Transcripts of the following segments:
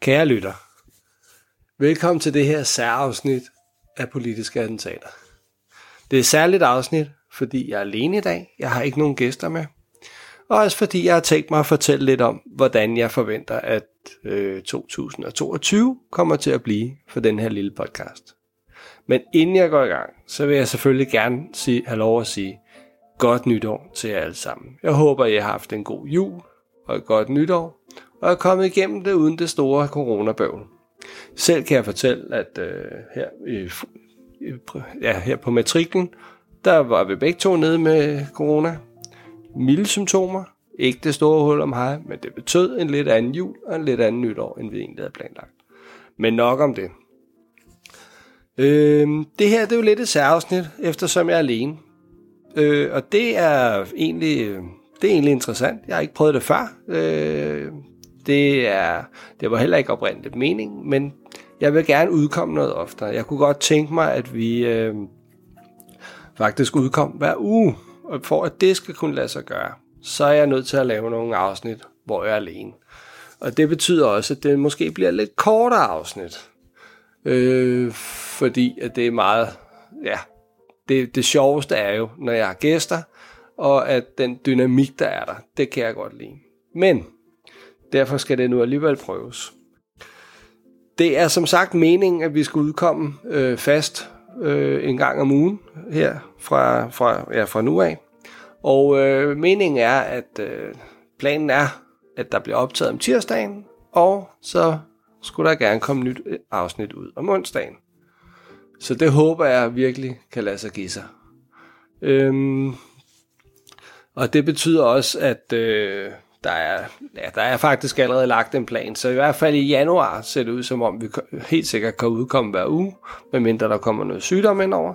Kære lytter, velkommen til det her særafsnit af politiske attentater. Det er et særligt afsnit, fordi jeg er alene i dag. Jeg har ikke nogen gæster med. Og også fordi jeg har tænkt mig at fortælle lidt om, hvordan jeg forventer, at øh, 2022 kommer til at blive for den her lille podcast. Men inden jeg går i gang, så vil jeg selvfølgelig gerne sige, have lov at sige godt nytår til jer alle sammen. Jeg håber, I har haft en god jul og et godt nytår, og er kommet igennem det uden det store coronabøvl. Selv kan jeg fortælle, at øh, her, øh, ja, her på matriklen, der var vi begge to nede med corona. Milde symptomer, ikke det store hul om hej, men det betød en lidt anden jul og en lidt anden nytår, end vi egentlig havde planlagt. Men nok om det. Øh, det her det er jo lidt et særafsnit, eftersom jeg er alene. Øh, og det er egentlig øh, det er egentlig interessant. Jeg har ikke prøvet det før. Øh, det, er, det var heller ikke oprindeligt mening, men jeg vil gerne udkomme noget oftere. Jeg kunne godt tænke mig, at vi øh, faktisk udkom hver uge. Og for at det skal kunne lade sig gøre, så er jeg nødt til at lave nogle afsnit, hvor jeg er alene. Og det betyder også, at det måske bliver lidt kortere afsnit. Øh, fordi at det er meget, ja, det, det sjoveste er jo, når jeg har gæster, og at den dynamik, der er der, det kan jeg godt lide. Men derfor skal det nu alligevel prøves. Det er som sagt meningen, at vi skal udkomme øh, fast øh, en gang om ugen her fra, fra, ja, fra nu af. Og øh, meningen er, at øh, planen er, at der bliver optaget om tirsdagen, og så skulle der gerne komme nyt øh, afsnit ud om onsdagen. Så det håber jeg virkelig kan lade sig give sig. Øhm, og det betyder også, at øh, der, er, ja, der er faktisk allerede lagt en plan. Så i hvert fald i januar ser det ud som om, vi helt sikkert kan udkomme hver uge, medmindre der kommer noget sygdom ind over.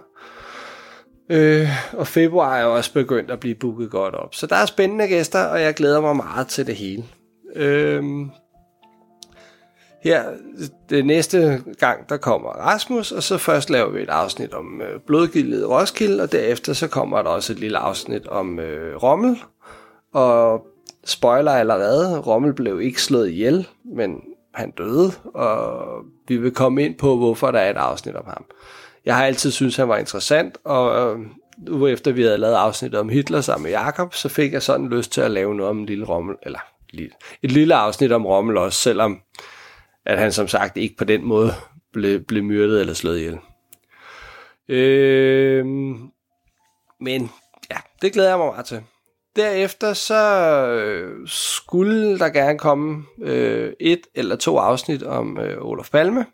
Øh, og februar er også begyndt at blive booket godt op. Så der er spændende gæster, og jeg glæder mig meget til det hele. Øh, her, det næste gang, der kommer Rasmus, og så først laver vi et afsnit om øh, blodgildet Roskilde, og derefter så kommer der også et lille afsnit om øh, Rommel. Og spoiler allerede, Rommel blev ikke slået ihjel, men han døde, og vi vil komme ind på, hvorfor der er et afsnit om ham. Jeg har altid syntes, han var interessant, og øh, efter vi havde lavet afsnit om Hitler sammen med Jakob, så fik jeg sådan lyst til at lave noget om en lille Rommel, eller et lille afsnit om Rommel også, selvom at han som sagt ikke på den måde blev, blev myrdet eller slået ihjel. Øh, men ja, det glæder jeg mig meget til. Derefter så øh, skulle der gerne komme øh, et eller to afsnit om øh, Olof Palme.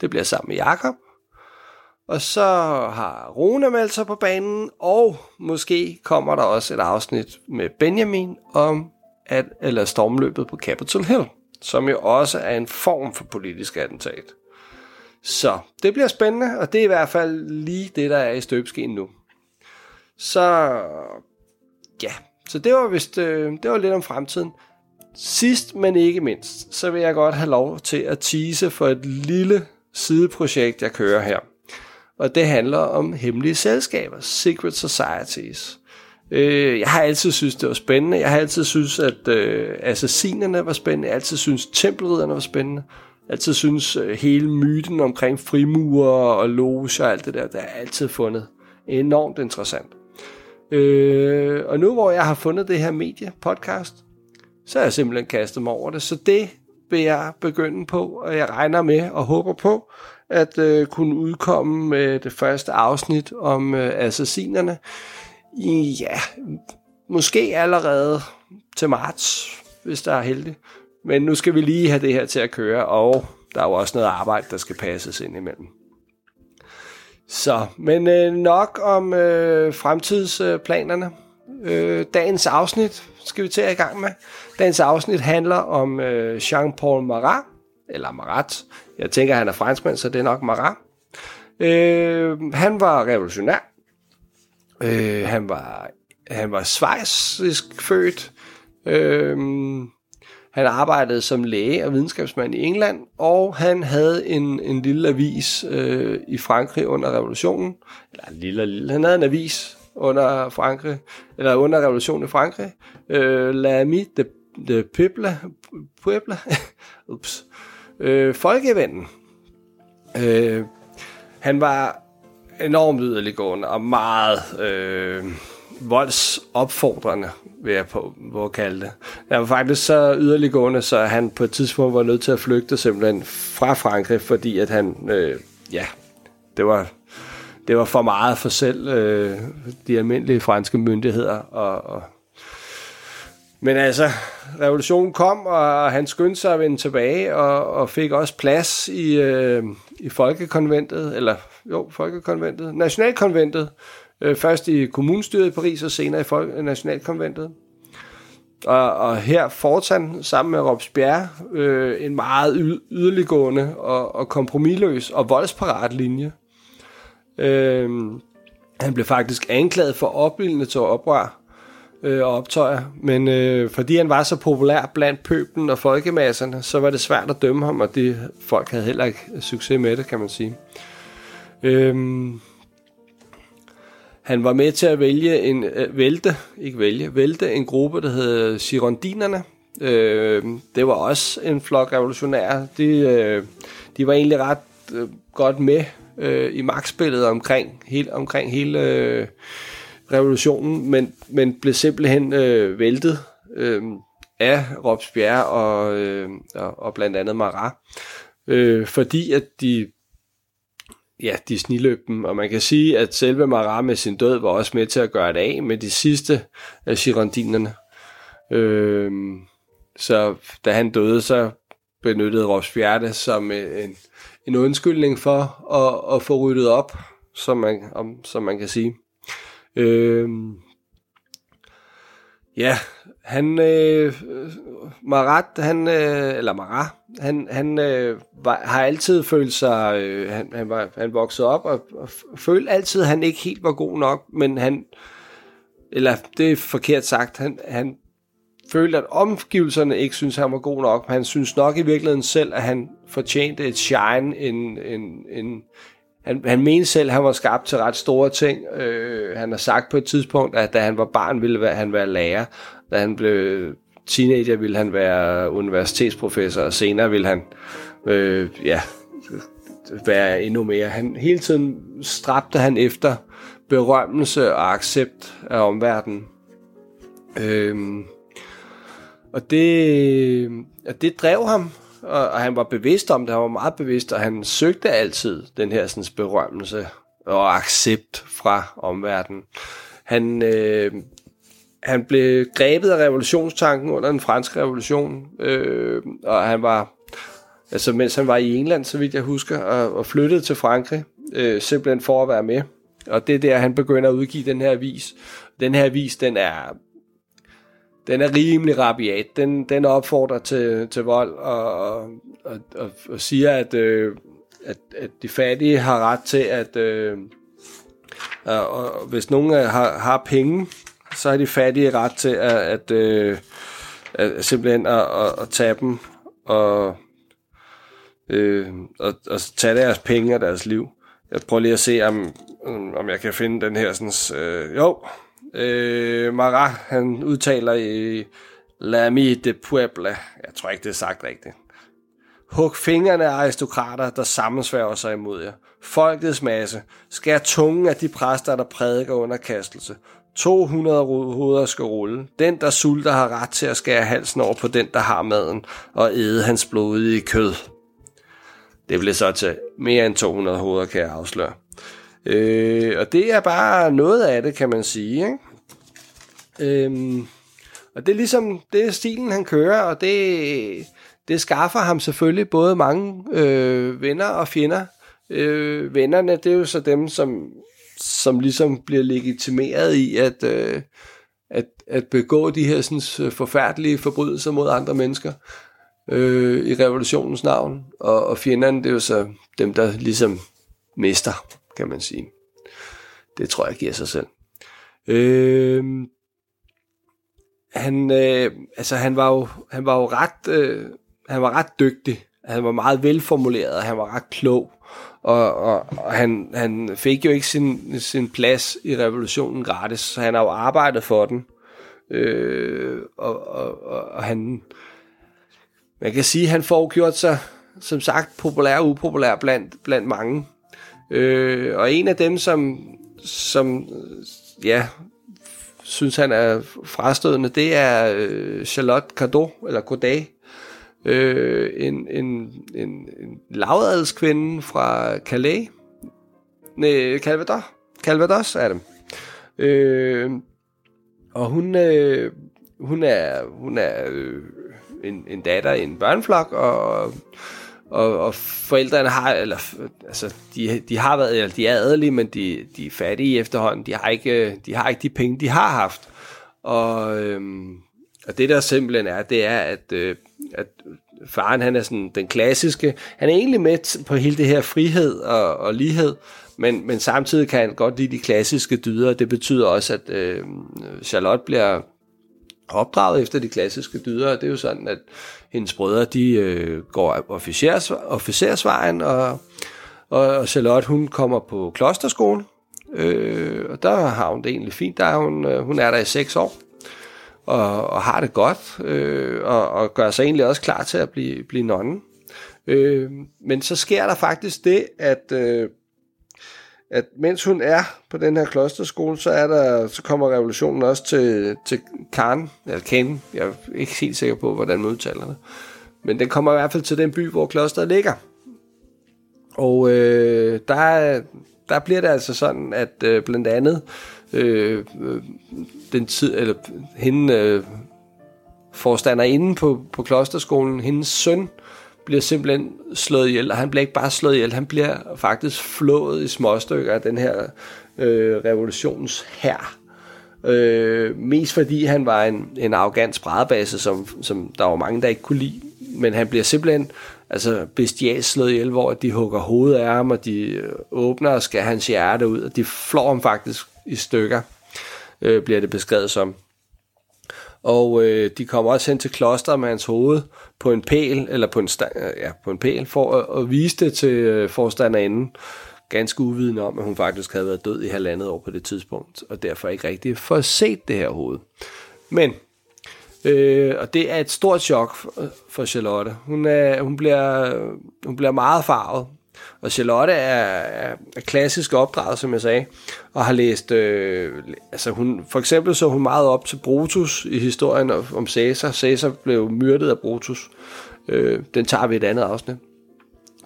Det bliver sammen med Jakob. Og så har Rune meldt sig på banen, og måske kommer der også et afsnit med Benjamin om at, eller stormløbet på Capitol Hill som jo også er en form for politisk attentat. Så det bliver spændende, og det er i hvert fald lige det, der er i støbeskeen nu. Så ja, så det var vist, øh, det var lidt om fremtiden. Sidst, men ikke mindst, så vil jeg godt have lov til at tease for et lille sideprojekt, jeg kører her. Og det handler om hemmelige selskaber, secret societies. Øh, jeg har altid synes det var spændende. Jeg har altid synes at øh, assassinerne var spændende. Jeg har altid synes tempelridderne var spændende. Jeg har altid synes øh, hele myten omkring frimurer og loge og alt det der, der er altid fundet enormt interessant. Øh, og nu hvor jeg har fundet det her medie podcast, så har jeg simpelthen kastet mig over det. Så det vil jeg begynde på, og jeg regner med og håber på, at øh, kunne udkomme med det første afsnit om øh, assassinerne Ja, måske allerede til marts, hvis der er heldig. Men nu skal vi lige have det her til at køre, og der er jo også noget arbejde, der skal passes ind imellem. Så, men øh, nok om øh, fremtidsplanerne. Øh, dagens afsnit skal vi til i gang med. Dagens afsnit handler om øh, Jean-Paul Marat, eller Marat. Jeg tænker, han er franskmand, så det er nok Marat. Øh, han var revolutionær. Øh, han var han var svejsisk født. Øh, han arbejdede som læge og videnskabsmand i England, og han havde en, en lille avis øh, i Frankrig under revolutionen. Eller en lille, lille, han havde en avis under Frankrig, eller under revolutionen i Frankrig. Øh, La Ami de, de Peuple, Peuple. Ups. øh, folkevennen. Øh, han var enormt yderliggående og meget øh, voldsopfordrende, vil jeg på, på kalde det. Han var faktisk så yderliggående, så han på et tidspunkt var nødt til at flygte simpelthen fra Frankrig, fordi at han, øh, ja, det var, det var for meget for selv øh, de almindelige franske myndigheder. Og, og men altså, revolutionen kom, og han skyndte sig at vende tilbage, og, og fik også plads i, øh, i Folkekonventet, eller jo, Folkekonventet, Nationalkonventet, øh, først i kommunstyret i Paris, og senere i Folk- Nationalkonventet. Og, og her fortsatte han sammen med Robespierre øh, en meget yderliggående og, og kompromilløs og voldsparat linje. Øh, han blev faktisk anklaget for opvildende til oprør øh, og optøjer, men øh, fordi han var så populær blandt pøblen og folkemasserne, så var det svært at dømme ham, og det folk havde heller ikke succes med det, kan man sige. Øh, han var med til at vælge en øh, vælte, ikke vælge, vælte en gruppe, der hed Girondinerne. Øh, det var også en flok revolutionære. De, øh, de var egentlig ret øh, godt med øh, i magtspillet omkring, helt, omkring hele øh, revolutionen, men, men blev simpelthen øh, væltet øh, af Robespierre og, øh, og, og blandt andet Marat, øh, fordi at de ja, de sniløb dem, og man kan sige, at selve Marat med sin død var også med til at gøre det af med de sidste af girondinerne. Øh, så da han døde, så benyttede Robespierre Fjerde som øh, en, en undskyldning for at, at få ryddet op, som man, om, som man kan sige. Øh, ja, han, øh, Marat, han, øh, eller Marat, han, han øh, var, har altid følt sig, øh, han, han, var, han voksede op og, og følte altid, at han ikke helt var god nok, men han, eller det er forkert sagt, han, han følte, at omgivelserne ikke synes han var god nok, men han synes nok i virkeligheden selv, at han fortjente et shine, en, en, en, han, han mente selv, at han var skabt til ret store ting. Øh, han har sagt på et tidspunkt, at da han var barn, ville han være lærer. Da han blev teenager, ville han være universitetsprofessor, og senere ville han øh, ja, være endnu mere. Han, hele tiden stræbte han efter berømmelse og accept af omverdenen. Øhm, og det, og det drev ham og, og han var bevidst om det, han var meget bevidst, og han søgte altid den her sådan, berømmelse og accept fra omverdenen. Han, øh, han blev grebet af revolutionstanken under den franske revolution, øh, og han var, altså mens han var i England, så vidt jeg husker, og, og flyttede til Frankrig, øh, simpelthen for at være med. Og det er der, han begynder at udgive den her avis. Den her avis, den er den er rimelig rabiat. Den, den opfordrer til, til vold og, og, og, og siger, at, øh, at, at de fattige har ret til at... Øh, og, og hvis nogen har, har penge, så er de fattige ret til at, at, øh, at simpelthen at, at, at tage dem og, øh, og, og tage deres penge og deres liv. Jeg prøver lige at se, om, om jeg kan finde den her sådan... Øh, jo, Øh, Marat, han udtaler i L'Ami de Puebla. Jeg tror ikke, det er sagt rigtigt. Hug fingrene af aristokrater, der sammensværger sig imod jer. Folkets masse. Skær tungen af de præster, der prædiker underkastelse. 200 hoveder skal rulle. Den, der sulter, har ret til at skære halsen over på den, der har maden, og æde hans blodige kød. Det bliver så til mere end 200 hoveder, kan jeg afsløre. Øh, og det er bare noget af det, kan man sige. Ikke? Øhm, og det er ligesom, det er stilen, han kører, og det, det skaffer ham selvfølgelig både mange øh, venner og fjender. Øh, vennerne, det er jo så dem, som, som ligesom bliver legitimeret i at, øh, at, at begå de her sådan, forfærdelige forbrydelser mod andre mennesker øh, i revolutionens navn. Og, og fjenderne, det er jo så dem, der ligesom mister kan man sige. Det tror jeg giver sig selv. Øh, han, øh, altså han var jo, han var jo ret, øh, han var ret dygtig. Han var meget velformuleret, og han var ret klog. Og, og, og han, han fik jo ikke sin, sin plads i revolutionen gratis, så han har jo arbejdet for den. Øh, og, og, og, og han, man kan sige, at han får gjort sig som sagt populær og upopulær blandt, blandt mange. Øh, og en af dem, som, som ja, synes han er frastødende, det er øh, Charlotte Cardot, eller Godet, øh, en, en, en, en lavadelskvinde fra Calais, nej, Calvados, Calvados er det. Øh, og hun, øh, hun er, hun er øh, en, en datter i en børneflok, og, og, og forældrene har, eller, altså, de, de har været, eller de er adelige, men de, de er fattige efterhånden. De har ikke, de har ikke de penge, de har haft. Og, øhm, og det der simpelthen er, det er, at, øh, at faren han er sådan den klassiske, han er egentlig med på hele det her frihed og, og lighed, men, men samtidig kan han godt lide de klassiske dyder. Det betyder også, at øh, Charlotte bliver opdraget efter de klassiske dyder. Det er jo sådan, at hendes brødre, de øh, går officers, officersvejen, og, og Charlotte, hun kommer på klosterskole, øh, og der har hun det egentlig fint. Der er hun, øh, hun er der i seks år, og, og har det godt, øh, og, og gør sig egentlig også klar til at blive, blive nonne. Øh, men så sker der faktisk det, at... Øh, at mens hun er på den her klosterskole, så, er der, så kommer revolutionen også til, til Karen, eller Kane, jeg er ikke helt sikker på, hvordan man udtaler det. Men den kommer i hvert fald til den by, hvor klosteret ligger. Og øh, der, der bliver det altså sådan, at øh, blandt andet øh, den tid, eller hende øh, forstander inde på, på klosterskolen, hendes søn, bliver simpelthen slået ihjel, og han bliver ikke bare slået ihjel, han bliver faktisk flået i småstykker af den her øh, revolutions her. Øh, mest fordi han var en, en arrogant spredebase, som, som der var mange, der ikke kunne lide. Men han bliver simpelthen altså bestialt slået ihjel, hvor de hugger hovedet af ham, og de øh, åbner og skærer hans hjerte ud, og de flår ham faktisk i stykker, øh, bliver det beskrevet som og øh, de kommer også hen til kloster med hans hoved på en pæl, eller på en, øh, ja, på en pæl, for at, at vise det til øh, forstanderinden, ganske uvidende om, at hun faktisk havde været død i halvandet år på det tidspunkt, og derfor ikke rigtig får set det her hoved. Men, øh, og det er et stort chok for, øh, for Charlotte. Hun, er, hun, bliver, hun bliver meget farvet, og Charlotte er, er, er klassisk opdraget, som jeg sagde, og har læst, øh, altså hun, for eksempel så hun meget op til Brutus i historien om Caesar. Caesar blev myrdet af Brutus. Øh, den tager vi et andet afsnit.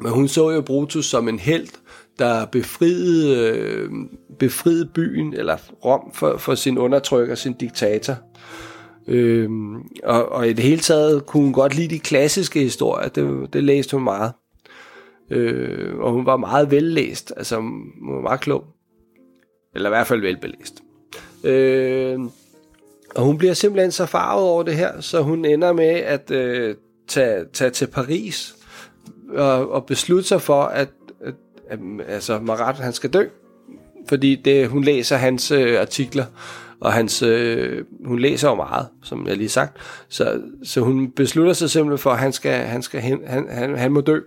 Men hun så jo Brutus som en held, der befriede, øh, befriede byen, eller Rom, for, for sin undertrykker, sin diktator. Øh, og, og i det hele taget kunne hun godt lide de klassiske historier, det, det læste hun meget. Øh, og hun var meget vellæst, altså hun var meget klog. Eller i hvert fald velbelæst. Øh, og hun bliver simpelthen så farvet over det her, så hun ender med at øh, tage, tage til Paris og, og beslutte sig for, at, at, at altså Marat han skal dø. Fordi det, hun læser hans øh, artikler, og hans, øh, hun læser jo meget, som jeg lige sagt. Så, så hun beslutter sig simpelthen for, at han, skal, han, skal hen, han, han, han må dø.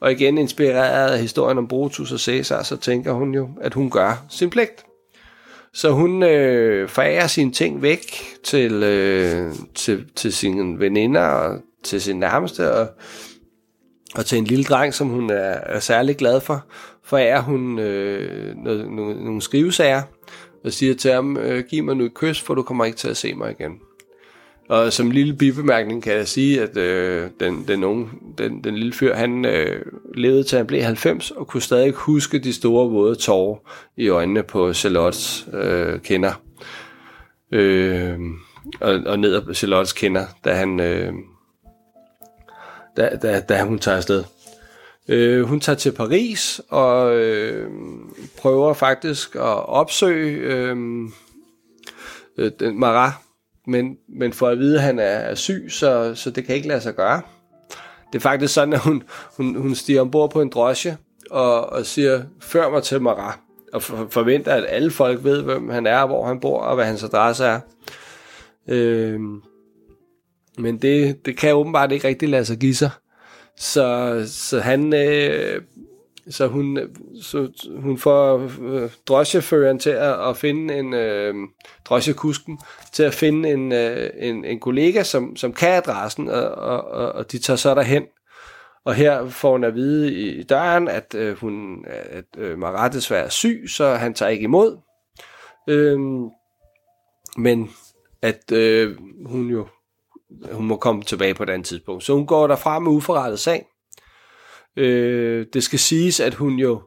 Og igen inspireret af historien om Brutus og Caesar, så tænker hun jo, at hun gør sin pligt. Så hun øh, forærer sine ting væk til, øh, til, til sine veninder og til sin nærmeste, og, og til en lille dreng, som hun er, er særlig glad for, forærer hun øh, noget, nogle, nogle skrivesager, og siger til ham, øh, giv mig nu et kys, for du kommer ikke til at se mig igen. Og som lille bibemærkning kan jeg sige, at øh, den, den, unge, den, den lille fyr, han øh, levede til han blev 90, og kunne stadig huske de store våde tårer i øjnene på Charlottes øh, kender. Øh, og, og ned ad Charlottes kender, da, han, øh, da, da, da hun tager afsted. Øh, hun tager til Paris og øh, prøver faktisk at opsøge øh, øh den Marat, men, men for at vide, at han er, er syg, så, så det kan ikke lade sig gøre. Det er faktisk sådan, at hun, hun, hun stiger ombord på en drosje og, og siger, før mig til Marat, og for, forventer, at alle folk ved, hvem han er, hvor han bor, og hvad hans adresse er. Øh, men det, det kan åbenbart ikke rigtig lade sig give sig. Så, så han øh, så hun, så hun får øh, drosjeføreren til at, at finde en øh, drosjekusken til at finde en, øh, en, en kollega, som, som kan adressen, og, og, og de tager så derhen. Og her får hun at vide i døren, at øh, hun at øh, Marat desværre er syg, så han tager ikke imod. Øh, men at øh, hun jo hun må komme tilbage på et andet tidspunkt. Så hun går derfra med uforrettet sag. Øh, det skal siges, at hun jo,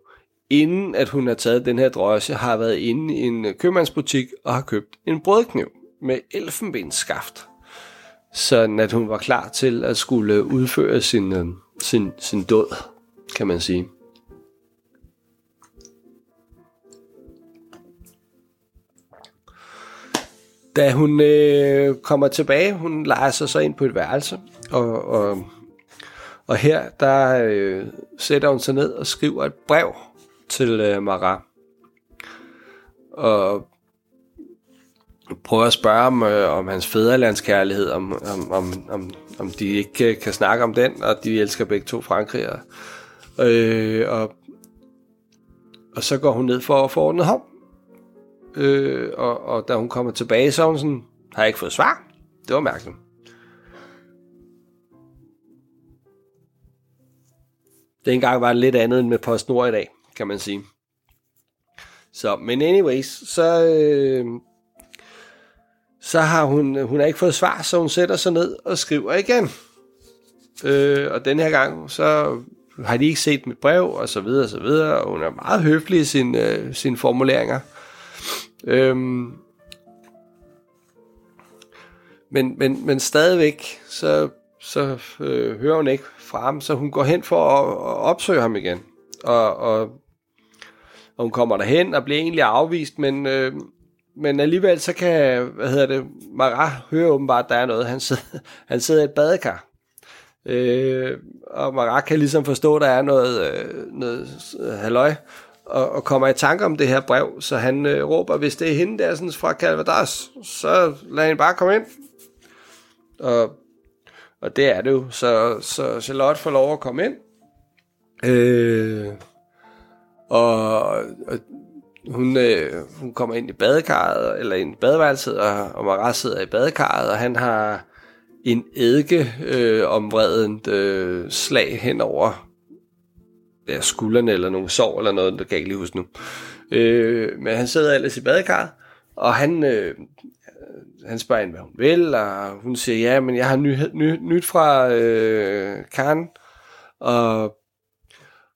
inden at hun har taget den her drøse, har været inde i en købmandsbutik og har købt en brødkniv med elfenbensskaft. Sådan at hun var klar til at skulle udføre sin, øh, sin, sin død, kan man sige. Da hun øh, kommer tilbage, hun leger sig så ind på et værelse, og, og, og her der øh, sætter hun sig ned og skriver et brev til øh, Marat. Og prøver at spørge om, øh, om hans fædrelandskærlighed, om, om, om, om, om de ikke øh, kan snakke om den, og de elsker begge to Frankrig. Og, øh, og, og så går hun ned for at få ordnet ham. Øh, og, og da hun kommer tilbage, så hun sådan, har jeg ikke fået svar. Det var mærkeligt. Dengang var det lidt andet end med PostNord i dag, kan man sige. Så, men anyways, så, øh, så har hun, hun har ikke fået svar, så hun sætter sig ned og skriver igen. Øh, og den her gang, så har de ikke set mit brev, og så videre, og så videre, og hun er meget høflig i sin, øh, sine formuleringer. Øhm, men, men, men stadigvæk, så, så øh, hører hun ikke fra ham, så hun går hen for at, at opsøge ham igen. Og, og, og hun kommer derhen og bliver egentlig afvist, men, øh, men alligevel så kan, hvad hedder det, Marat høre åbenbart, at der er noget. Han sidder, han sidder i et badekar. Øh, og Marat kan ligesom forstå, at der er noget, øh, noget øh, halløj og, og kommer i tanke om det her brev, så han øh, råber, hvis det er hende der sådan fra Calvadas, så lad hende bare komme ind. Og, og det er det jo, så, så Charlotte får lov at komme ind. Øh, og, og hun, øh, hun kommer ind i badekarret, eller ind i badeværelset, og, og Marat sidder i badekarret, og han har en eddike øh, omvredent øh, slag hen over ja, skuldrene eller nogle sår eller noget, der kan jeg ikke lige huske nu. Øh, men han sidder ellers i badekarret, og han, øh, han spørger hende, hvad hun vil, og hun siger, ja, men jeg har ny, ny, nyt fra øh, Karen, og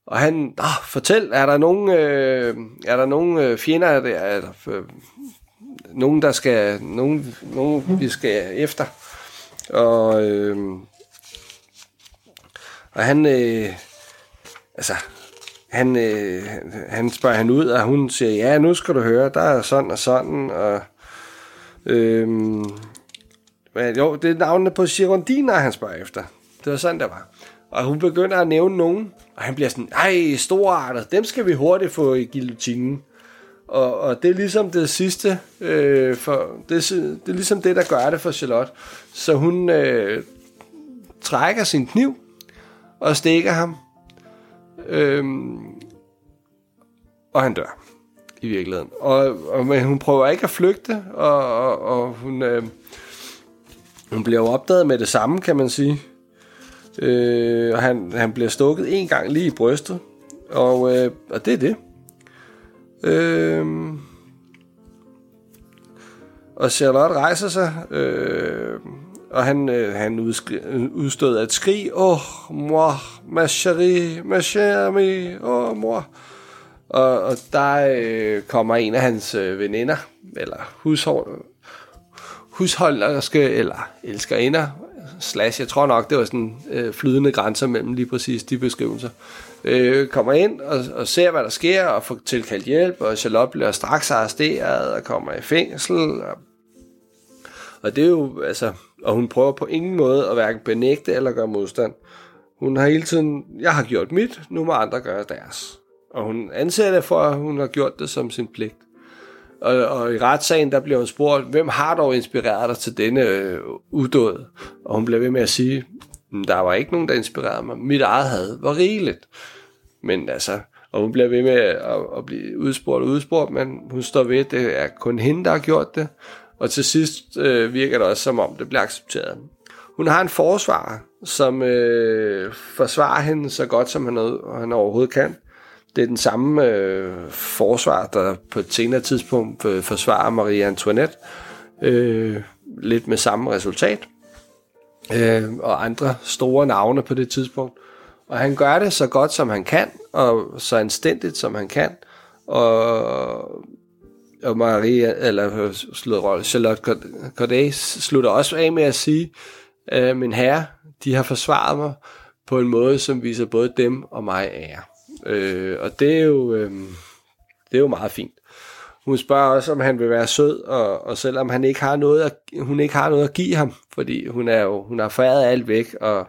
og han, ah, fortæl, er der nogen, øh, er der nogen øh, fjender der, eller øh, nogen, der skal, nogen, nogen, vi skal efter? Og, øh, og han, øh, altså, han, øh, han spørger han ud, og hun siger, ja, nu skal du høre, der er sådan og sådan, og øh, jo, det er navnene på Girondiner, han spørger efter. Det var sådan, der var. Og hun begynder at nævne nogen, og han bliver sådan, ej, storarter, dem skal vi hurtigt få i guillotinen. Og, og det er ligesom det sidste, øh, for, det, det er ligesom det, der gør det for Charlotte. Så hun øh, trækker sin kniv og stikker ham Øh, og han dør i virkeligheden. Og, og men hun prøver ikke at flygte, og, og, og hun, øh, hun bliver jo opdaget med det samme, kan man sige. Øh, og han, han bliver stukket en gang lige i brystet, og, øh, og det er det. Øh, og Charlotte rejser sig, øh, og han, øh, han udstod et skrig. Åh, oh, mor, ma chérie, ma chérie, åh, oh, mor. Og, og der øh, kommer en af hans øh, veninder, eller hushold, husholderske, eller elskerinder, slash, jeg tror nok, det var sådan øh, flydende grænser mellem lige præcis de beskrivelser, øh, kommer ind og, og ser, hvad der sker, og får tilkaldt hjælp, og Charlotte bliver straks arresteret og kommer i fængsel. Og, og det er jo, altså, og hun prøver på ingen måde at hverken benægte eller gøre modstand. Hun har hele tiden, jeg har gjort mit, nu må andre gøre deres. Og hun anser det for, at hun har gjort det som sin pligt. Og, og i retssagen, der bliver hun spurgt, hvem har dog inspireret dig til denne øh, udåd? Og hun bliver ved med at sige, mm, der var ikke nogen, der inspirerede mig. Mit eget had var rigeligt. Men altså, og hun bliver ved med at, at blive udspurgt og udspurgt, men hun står ved, at det er kun hende, der har gjort det. Og til sidst øh, virker det også, som om det bliver accepteret. Hun har en forsvar, som øh, forsvarer hende så godt, som han, han overhovedet kan. Det er den samme øh, forsvar, der på et senere tidspunkt øh, forsvarer Marie Antoinette. Øh, lidt med samme resultat. Øh, og andre store navne på det tidspunkt. Og han gør det så godt, som han kan, og så anstændigt, som han kan. Og, og Maria, eller øh, slutter, Charlotte Corday slutter også af med at sige, øh, min herre, de har forsvaret mig på en måde, som viser både dem og mig ære. Øh, og det er, jo, øh, det er jo meget fint. Hun spørger også, om han vil være sød, og, og selvom han ikke har noget at, hun ikke har noget at give ham, fordi hun er jo hun har foræret alt væk og,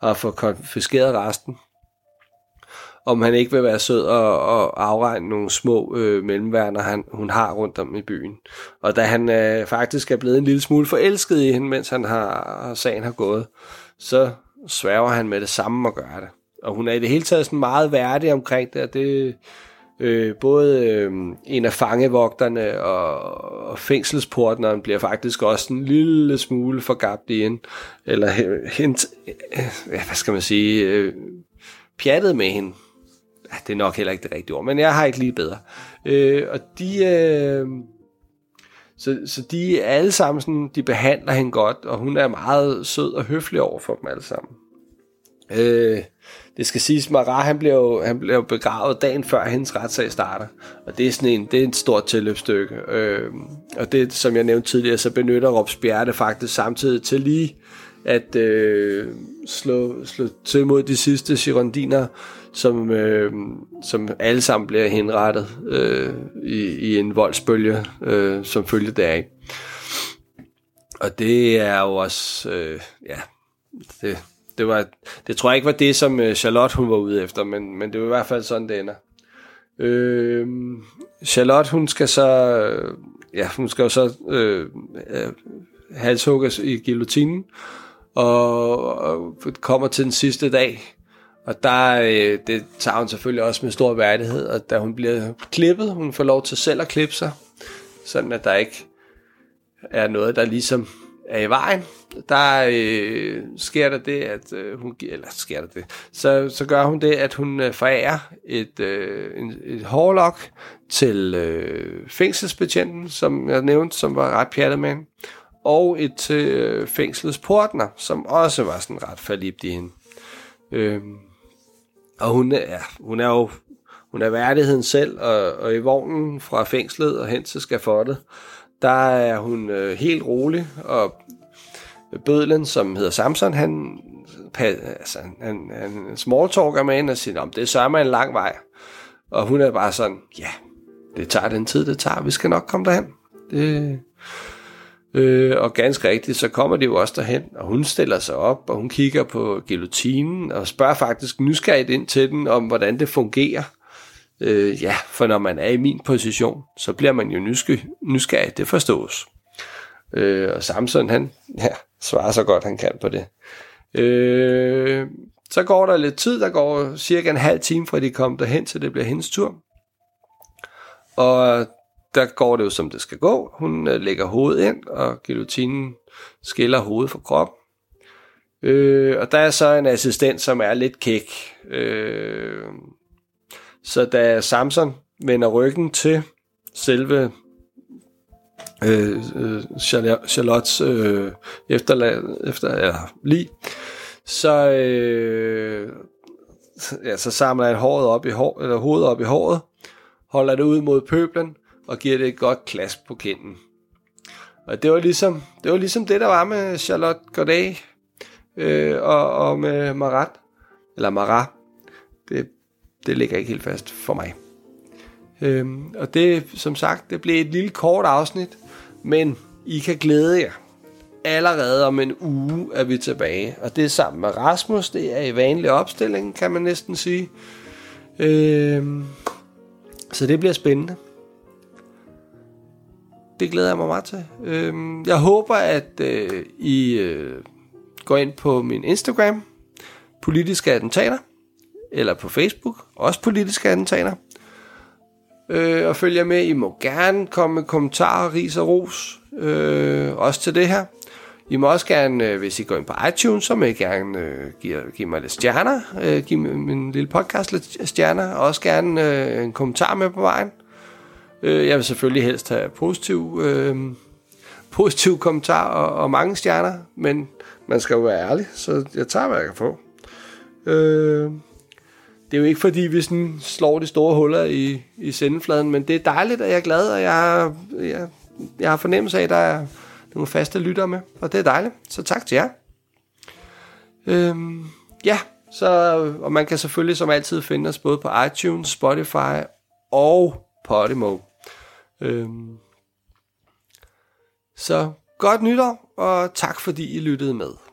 og har fået konfiskeret resten, om han ikke vil være sød og, og afregne nogle små øh, mellemværner, han, hun har rundt om i byen. Og da han øh, faktisk er blevet en lille smule forelsket i hende, mens han har, sagen har gået, så sværger han med det samme at gøre det. Og hun er i det hele taget sådan meget værdig omkring det, og det øh, både øh, en af fangevogterne og, og fængselsportneren bliver faktisk også en lille smule forgabt i hende, eller hent, øh, hvad skal man sige, øh, pjattet med hende. Ja, det er nok heller ikke det rigtige ord, men jeg har ikke lige bedre. Øh, og de... Øh, så, så de er alle sammen sådan, de behandler hende godt, og hun er meget sød og høflig over for dem alle sammen. Øh, det skal siges, Marat han blev, jo, han blev begravet dagen før hendes retssag starter. Og det er sådan en, det er et stort tilløbsstykke. Øh, og det, som jeg nævnte tidligere, så benytter Robespierre det faktisk samtidig til lige at øh, slå, slå til mod de sidste girondiner, som, øh, som alle sammen bliver henrettet øh, i, i en voldsbølge, øh, som følge deraf. Og det er jo også, øh, ja, det, det, var, det tror jeg ikke var det, som øh, Charlotte hun var ude efter, men, men det var i hvert fald sådan, det ender. Øh, Charlotte, hun skal så, øh, ja, hun skal jo så øh, øh, halshugges i guillotinen, og, og kommer til den sidste dag, og der, øh, det tager hun selvfølgelig også med stor værdighed, og da hun bliver klippet, hun får lov til selv at klippe sig, sådan at der ikke er noget, der ligesom er i vejen, der øh, sker der det, at øh, hun, eller sker der det, så, så gør hun det, at hun øh, forærer et, øh, en, et hårlok til øh, fængselsbetjenten, som jeg nævnte, som var ret pjattet med hende, og et til øh, fængslets portner, som også var sådan ret forlibt i hende. Øh, og hun, ja, hun er jo hun er værdigheden selv, og, og i vognen fra fængslet og hen til skafottet, der er hun øh, helt rolig, og bødlen, som hedder Samson, han, altså, han, han smalltalker med hende og siger, det er sørme en lang vej. Og hun er bare sådan, ja, det tager den tid, det tager, vi skal nok komme derhen. Det, øh, og ganske rigtigt, så kommer de jo også derhen, og hun stiller sig op, og hun kigger på guillotinen, og spørger faktisk nysgerrigt ind til den, om hvordan det fungerer. Øh, ja, for når man er i min position, så bliver man jo nysgerrig, nysgerrig det forstås. Øh, og Samson, han ja, svarer så godt, han kan på det. Øh, så går der lidt tid, der går cirka en halv time, fra de kom derhen, til det bliver hendes tur. Og der går det jo, som det skal gå. Hun øh, lægger hovedet ind, og guillotinen skiller hovedet fra kroppen. Øh, og der er så en assistent, som er lidt kæk. Øh, så da Samson vender ryggen til selve øh, øh, Charlottes øh, efterlad, efter, eller lige, så, øh, ja, så samler han håret op i hår, eller hovedet op i håret, holder det ud mod pøblen og giver det et godt klask på kinden. Og det var ligesom det, var ligesom det der var med Charlotte Godet øh, og, og med Marat, eller Marat. Det, det ligger ikke helt fast for mig. Øhm, og det, som sagt, det blev et lille kort afsnit, men I kan glæde jer. Allerede om en uge er vi tilbage, og det er sammen med Rasmus. Det er i vanlig opstilling, kan man næsten sige. Øhm, så det bliver spændende. Det glæder jeg mig meget til. Øhm, jeg håber, at øh, I øh, går ind på min Instagram, politiske attentater, eller på Facebook, også politiske antaner. øh, og følger med. I må gerne komme med kommentarer, ris og ros, øh, også til det her. I må også gerne, øh, hvis I går ind på iTunes, så må I gerne øh, give, give mig lidt stjerner. Øh, give min lille podcast lidt stjerner. Og også gerne øh, en kommentar med på vejen. Øh, jeg vil selvfølgelig helst have positiv, øh, positiv kommentar og, og mange stjerner. Men man skal jo være ærlig, så jeg tager, hvad jeg kan få. Øh, det er jo ikke fordi, vi sådan slår de store huller i, i sendefladen, men det er dejligt, at jeg er glad, og jeg, jeg, jeg har fornemmelse af, at der er nogle faste lyttere med, og det er dejligt. Så tak til jer. Øhm, ja, så, og man kan selvfølgelig som altid finde os både på iTunes, Spotify og Podimo. Øhm, så godt nytår, og tak fordi I lyttede med.